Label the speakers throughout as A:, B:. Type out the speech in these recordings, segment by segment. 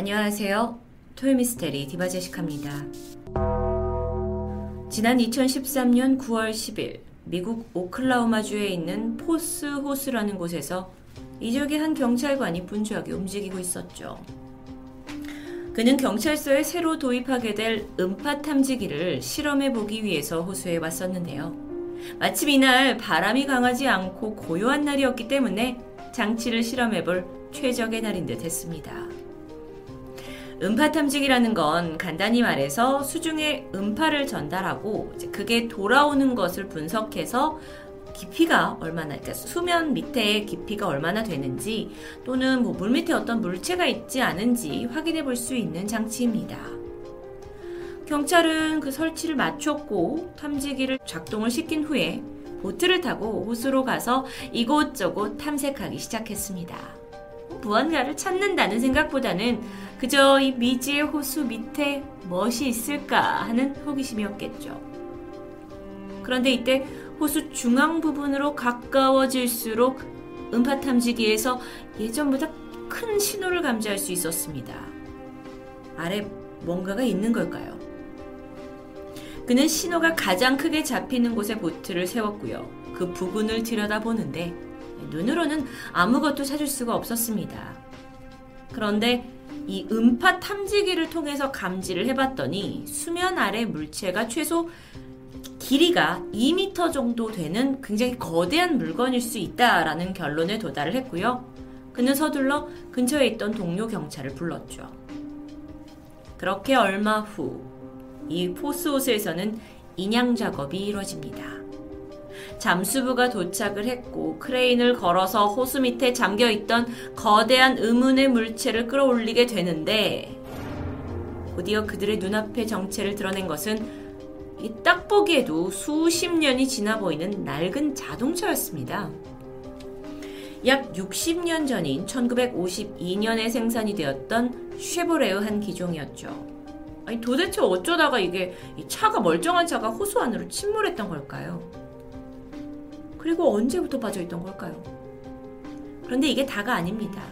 A: 안녕하세요. 토요미스테리 디바제식합니다. 지난 2013년 9월 10일 미국 오클라호마주에 있는 포스 호스라는 곳에서 이적의 한 경찰관이 분주하게 움직이고 있었죠. 그는 경찰서에 새로 도입하게 될 음파 탐지기를 실험해 보기 위해서 호수에 왔었는데요. 마침 이날 바람이 강하지 않고 고요한 날이었기 때문에 장치를 실험해 볼 최적의 날인 듯 했습니다. 음파 탐지기라는 건 간단히 말해서 수중에 음파를 전달하고 그게 돌아오는 것을 분석해서 깊이가 얼마나, 그러니까 수면 밑에 깊이가 얼마나 되는지 또는 뭐 물 밑에 어떤 물체가 있지 않은지 확인해 볼 수 있는 장치입니다. 경찰은 그 설치를 마쳤고 탐지기를 작동을 시킨 후에 보트를 타고 호수로 가서 이곳저곳 탐색하기 시작했습니다. 무언가를 찾는다는 생각보다는 그저 이 미지의 호수 밑에 멋이 있을까 하는 호기심이었겠죠. 그런데 이때 호수 중앙 부분으로 가까워질수록 음파 탐지기에서 예전보다 큰 신호를 감지할 수 있었습니다. 아래 뭔가가 있는 걸까요? 그는 신호가 가장 크게 잡히는 곳에 보트를 세웠고요. 그 부근을 들여다보는데 눈으로는 아무것도 찾을 수가 없었습니다. 그런데 이 음파 탐지기를 통해서 감지를 해봤더니 수면 아래 물체가 최소 길이가 2m 정도 되는 굉장히 거대한 물건일 수 있다라는 결론에 도달을 했고요. 그는 서둘러 근처에 있던 동료 경찰을 불렀죠. 그렇게 얼마 후 이 포스호스에서는 인양 작업이 이루어집니다. 잠수부가 도착을 했고 크레인을 걸어서 호수 밑에 잠겨 있던 거대한 의문의 물체를 끌어올리게 되는데 곧이어 그들의 눈앞에 정체를 드러낸 것은 딱 보기에도 수십 년이 지나 보이는 낡은 자동차였습니다. 약 60년 전인 1952년에 생산이 되었던 쉐보레의 한 기종이었죠. 아니 도대체 어쩌다가 이게 차가 멀쩡한 차가 호수 안으로 침몰했던 걸까요? 그리고 언제부터 빠져있던 걸까요? 그런데 이게 다가 아닙니다.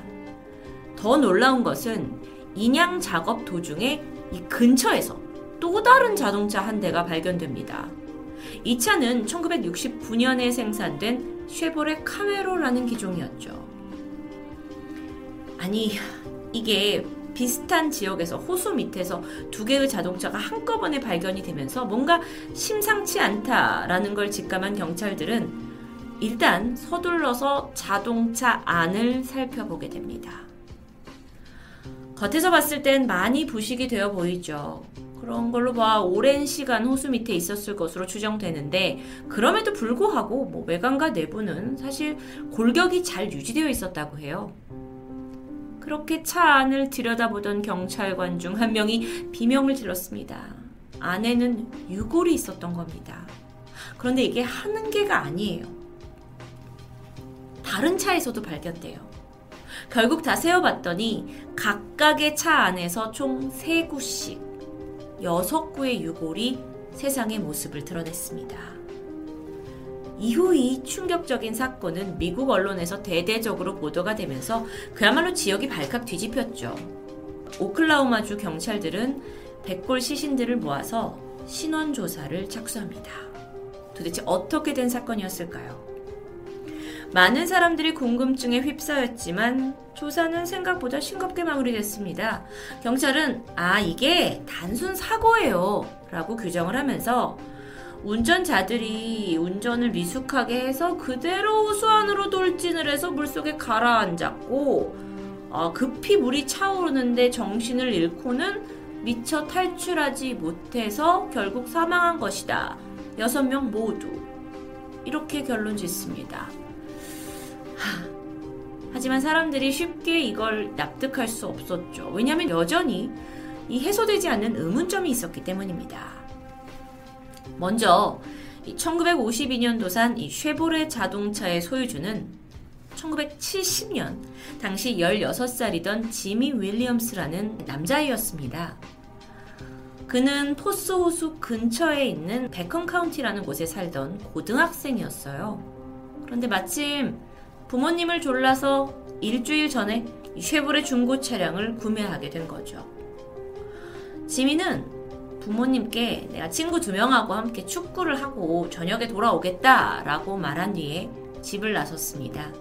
A: 더 놀라운 것은 인양 작업 도중에 이 근처에서 또 다른 자동차 한 대가 발견됩니다. 이 차는 1969년에 생산된 쉐보레 카메로라는 기종이었죠. 아니, 이게 비슷한 지역에서 호수 밑에서 두 개의 자동차가 한꺼번에 발견이 되면서 뭔가 심상치 않다라는 걸 직감한 경찰들은 일단 서둘러서 자동차 안을 살펴보게 됩니다. 겉에서 봤을 땐 많이 부식이 되어 보이죠. 그런 걸로 봐 오랜 시간 호수 밑에 있었을 것으로 추정되는데 그럼에도 불구하고 뭐 외관과 내부는 사실 골격이 잘 유지되어 있었다고 해요. 그렇게 차 안을 들여다보던 경찰관 중 한 명이 비명을 질렀습니다. 안에는 유골이 있었던 겁니다. 그런데 이게 하는 개가 아니에요. 다른 차에서도 발견돼요. 결국 다 세어봤더니 각각의 차 안에서 총 3구씩 6구의 유골이 세상의 모습을 드러냈습니다. 이후 이 충격적인 사건은 미국 언론에서 대대적으로 보도가 되면서 그야말로 지역이 발칵 뒤집혔죠. 오클라호마주 경찰들은 백골 시신들을 모아서 신원 조사를 착수합니다. 도대체 어떻게 된 사건이었을까요? 많은 사람들이 궁금증에 휩싸였지만 조사는 생각보다 싱겁게 마무리됐습니다. 경찰은 아 이게 단순 사고예요 라고 규정을 하면서 운전자들이 운전을 미숙하게 해서 그대로 호수 안으로 돌진을 해서 물속에 가라앉았고 어, 급히 물이 차오르는데 정신을 잃고는 미처 탈출하지 못해서 결국 사망한 것이다. 여섯 명 모두 이렇게 결론 짓습니다. 하지만 사람들이 쉽게 이걸 납득할 수 없었죠. 왜냐하면 여전히 이 해소되지 않는 의문점이 있었기 때문입니다. 먼저 1952년도산 이 쉐보레 자동차의 소유주는 1970년 당시 16살이던 지미 윌리엄스라는 남자이었습니다. 그는 포스 호수 근처에 있는 베컨 카운티라는 곳에 살던 고등학생이었어요. 그런데 마침 부모님을 졸라서 일주일 전에 쉐보레 중고 차량을 구매하게 된 거죠. 지민은 부모님께 내가 친구 두 명하고 함께 축구를 하고 저녁에 돌아오겠다라고 말한 뒤에 집을 나섰습니다.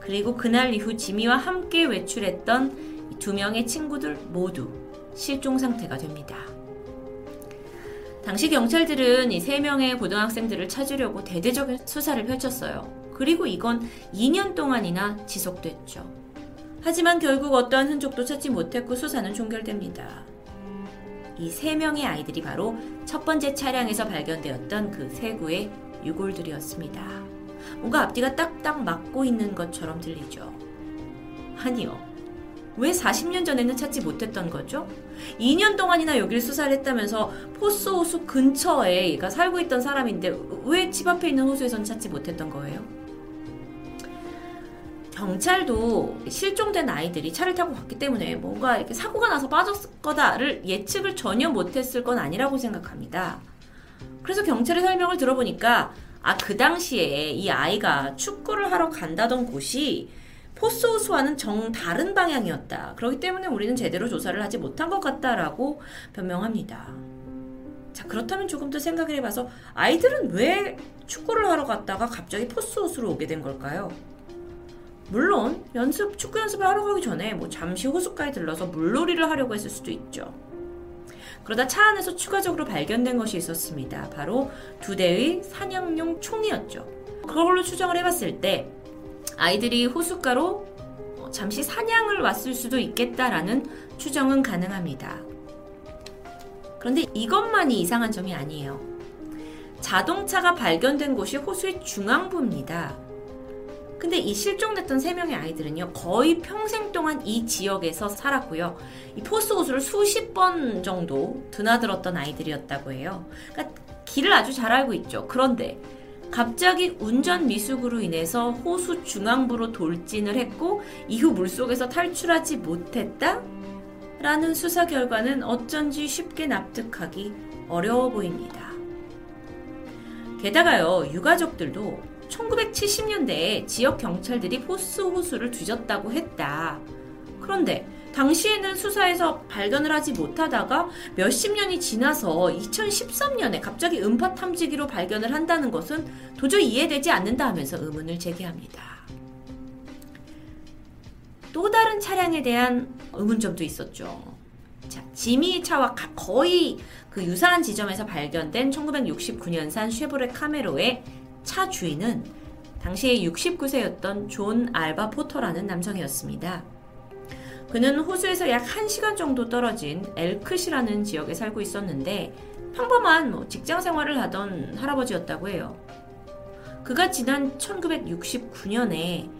A: 그리고 그날 이후 지미와 함께 외출했던 두 명의 친구들 모두 실종 상태가 됩니다. 당시 경찰들은 이 세 명의 고등학생들을 찾으려고 대대적인 수사를 펼쳤어요. 그리고 이건 2년 동안이나 지속됐죠. 하지만 결국 어떠한 흔적도 찾지 못했고 수사는 종결됩니다. 이 세 명의 아이들이 바로 첫 번째 차량에서 발견되었던 그 세 구의 유골들이었습니다. 뭔가 앞뒤가 딱딱 맞고 있는 것처럼 들리죠. 아니요. 왜 40년 전에는 찾지 못했던 거죠? 2년 동안이나 여길 수사를 했다면서 포스 호수 근처에 얘가 살고 있던 사람인데 왜 집 앞에 있는 호수에선 찾지 못했던 거예요? 경찰도 실종된 아이들이 차를 타고 갔기 때문에 뭔가 이렇게 사고가 나서 빠졌을 거다를 예측을 전혀 못했을 건 아니라고 생각합니다. 그래서 경찰의 설명을 들어보니까 아, 그 당시에 이 아이가 축구를 하러 간다던 곳이 포스호수와는 정 다른 방향이었다. 그렇기 때문에 우리는 제대로 조사를 하지 못한 것 같다라고 변명합니다. 자, 그렇다면 조금 더 생각을 해봐서 아이들은 왜 축구를 하러 갔다가 갑자기 포스호수로 오게 된 걸까요? 물론 연습 축구 연습을 하러 가기 전에 뭐 잠시 호숫가에 들러서 물놀이를 하려고 했을 수도 있죠. 그러다 차 안에서 추가적으로 발견된 것이 있었습니다. 바로 두 대의 사냥용 총이었죠. 그걸로 추정을 해봤을 때 아이들이 호숫가로 어, 잠시 사냥을 왔을 수도 있겠다라는 추정은 가능합니다. 그런데 이것만이 이상한 점이 아니에요. 자동차가 발견된 곳이 호수의 중앙부입니다. 근데 이 실종됐던 세 명의 아이들은요, 거의 평생 동안 이 지역에서 살았고요. 이 포스 호수를 수십 번 정도 드나들었던 아이들이었다고 해요. 그러니까 길을 아주 잘 알고 있죠. 그런데 갑자기 운전 미숙으로 인해서 호수 중앙부로 돌진을 했고 이후 물속에서 탈출하지 못했다? 라는 수사 결과는 어쩐지 쉽게 납득하기 어려워 보입니다. 게다가요, 유가족들도 1970년대에 지역 경찰들이 포스 호수를 뒤졌다고 했다. 그런데 당시에는 수사에서 발견을 하지 못하다가 몇십 년이 지나서 2013년에 갑자기 음파 탐지기로 발견을 한다는 것은 도저히 이해되지 않는다 하면서 의문을 제기합니다. 또 다른 차량에 대한 의문점도 있었죠. 자, 지미 차와 거의 그 유사한 지점에서 발견된 1969년산 쉐보레 카메로의 차 주인은 당시에 69세였던 존 알바 포터라는 남성이었습니다. 그는 호수에서 약 1시간 정도 떨어진 엘크시라는 지역에 살고 있었는데 평범한 뭐 직장 생활을 하던 할아버지였다고 해요. 그가 지난 1969년에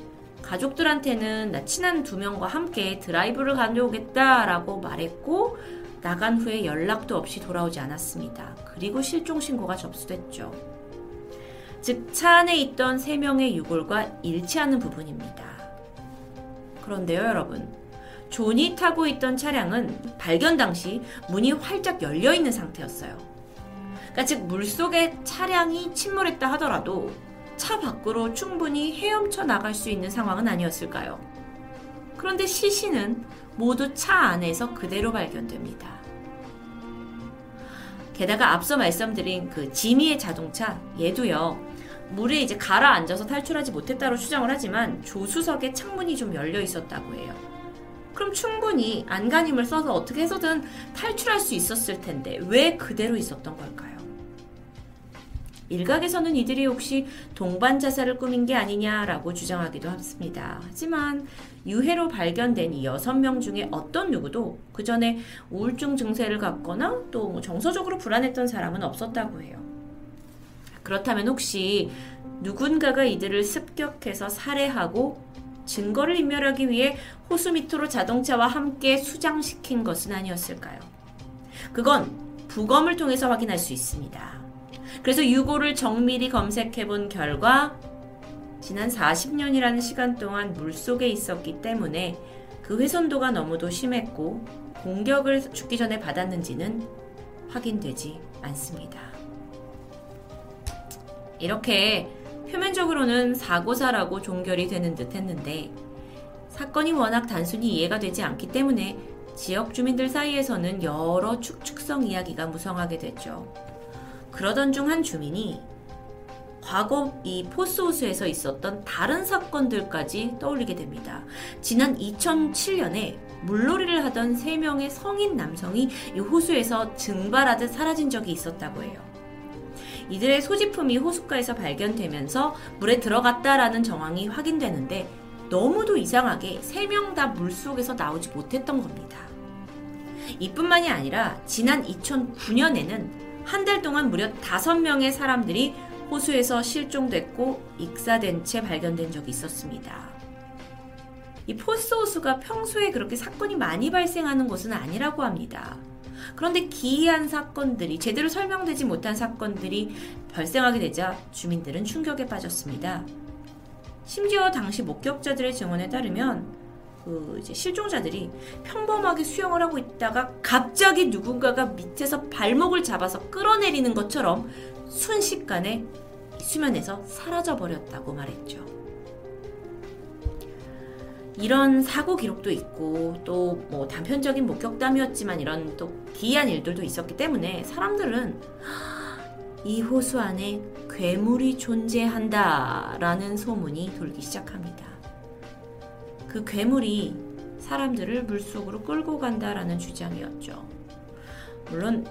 A: 가족들한테는 나 친구 두 명과 함께 드라이브를 갔다 오겠다라고 말했고 나간 후에 연락도 없이 돌아오지 않았습니다. 그리고 실종 신고가 접수됐죠. 즉, 차 안에 있던 세 명의 유골과 일치하는 부분입니다. 그런데요, 여러분. 존이 타고 있던 차량은 발견 당시 문이 활짝 열려 있는 상태였어요. 그러니까 즉 물속에 차량이 침몰했다 하더라도 차 밖으로 충분히 헤엄쳐 나갈 수 있는 상황은 아니었을까요? 그런데 시신은 모두 차 안에서 그대로 발견됩니다. 게다가 앞서 말씀드린 그 지미의 자동차 얘도요. 물에 이제 가라앉아서 탈출하지 못했다고 추정을 하지만 조수석에 창문이 좀 열려 있었다고 해요. 그럼 충분히 안간힘을 써서 어떻게 해서든 탈출할 수 있었을 텐데 왜 그대로 있었던 걸까요? 일각에서는 이들이 혹시 동반 자살을 꾸민 게 아니냐라고 주장하기도 합니다. 하지만 유해로 발견된 이 여섯 명 중에 어떤 누구도 그 전에 우울증 증세를 갖거나 또뭐 정서적으로 불안했던 사람은 없었다고 해요. 그렇다면 혹시 누군가가 이들을 습격해서 살해하고 증거를 인멸하기 위해 호수 밑으로 자동차와 함께 수장시킨 것은 아니었을까요? 그건 부검을 통해서 확인할 수 있습니다. 그래서 유고를 정밀히 검색해 본 결과 지난 40년이라는 시간 동안 물속에 있었기 때문에 그 훼손도가 너무도 심했고 공격을 죽기 전에 받았는지는 확인되지 않습니다. 이렇게 표면적으로는 사고사라고 종결이 되는 듯 했는데 사건이 워낙 단순히 이해가 되지 않기 때문에 지역 주민들 사이에서는 여러 축축성 이야기가 무성하게 됐죠. 그러던 중 한 주민이 과거 이 포스호수에서 있었던 다른 사건들까지 떠올리게 됩니다. 지난 2007년에 물놀이를 하던 3명의 성인 남성이 이 호수에서 증발하듯 사라진 적이 있었다고 해요. 이들의 소지품이 호숫가에서 발견되면서 물에 들어갔다라는 정황이 확인되는데 너무도 이상하게 3명 다 물속에서 나오지 못했던 겁니다. 이뿐만이 아니라 지난 2009년에는 한 달 동안 무려 5명의 사람들이 호수에서 실종됐고 익사된 채 발견된 적이 있었습니다. 이 포스 호수가 평소에 그렇게 사건이 많이 발생하는 곳은 아니라고 합니다. 그런데 기이한 사건들이 제대로 설명되지 못한 사건들이 발생하게 되자 주민들은 충격에 빠졌습니다. 심지어 당시 목격자들의 증언에 따르면 그 이제 실종자들이 평범하게 수영을 하고 있다가 갑자기 누군가가 밑에서 발목을 잡아서 끌어내리는 것처럼 순식간에 수면에서 사라져 버렸다고 말했죠. 이런 사고 기록도 있고 또 뭐 단편적인 목격담이었지만 이런 또 기이한 일들도 있었기 때문에 사람들은 이 호수 안에 괴물이 존재한다라는 소문이 돌기 시작합니다. 그 괴물이 사람들을 물속으로 끌고 간다라는 주장이었죠. 물론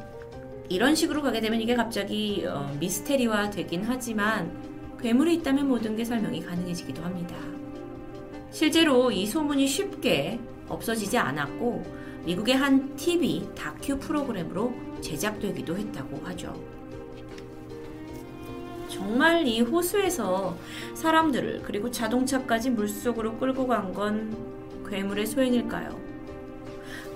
A: 이런 식으로 가게 되면 이게 갑자기 어, 미스테리화 되긴 하지만 괴물이 있다면 모든 게 설명이 가능해지기도 합니다. 실제로 이 소문이 쉽게 없어지지 않았고 미국의 한 TV 다큐 프로그램으로 제작되기도 했다고 하죠. 정말 이 호수에서 사람들을 그리고 자동차까지 물속으로 끌고 간 건 괴물의 소행일까요?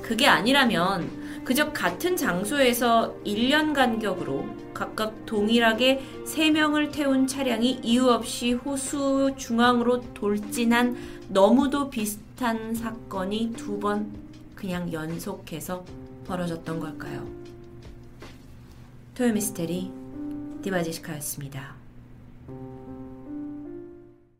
A: 그게 아니라면 그저 같은 장소에서 1년 간격으로 각각 동일하게 3명을 태운 차량이 이유 없이 호수 중앙으로 돌진한 너무도 비슷한 사건이 두 번 그냥 연속해서 벌어졌던 걸까요? 토요미스테리 디바제시카였습니다.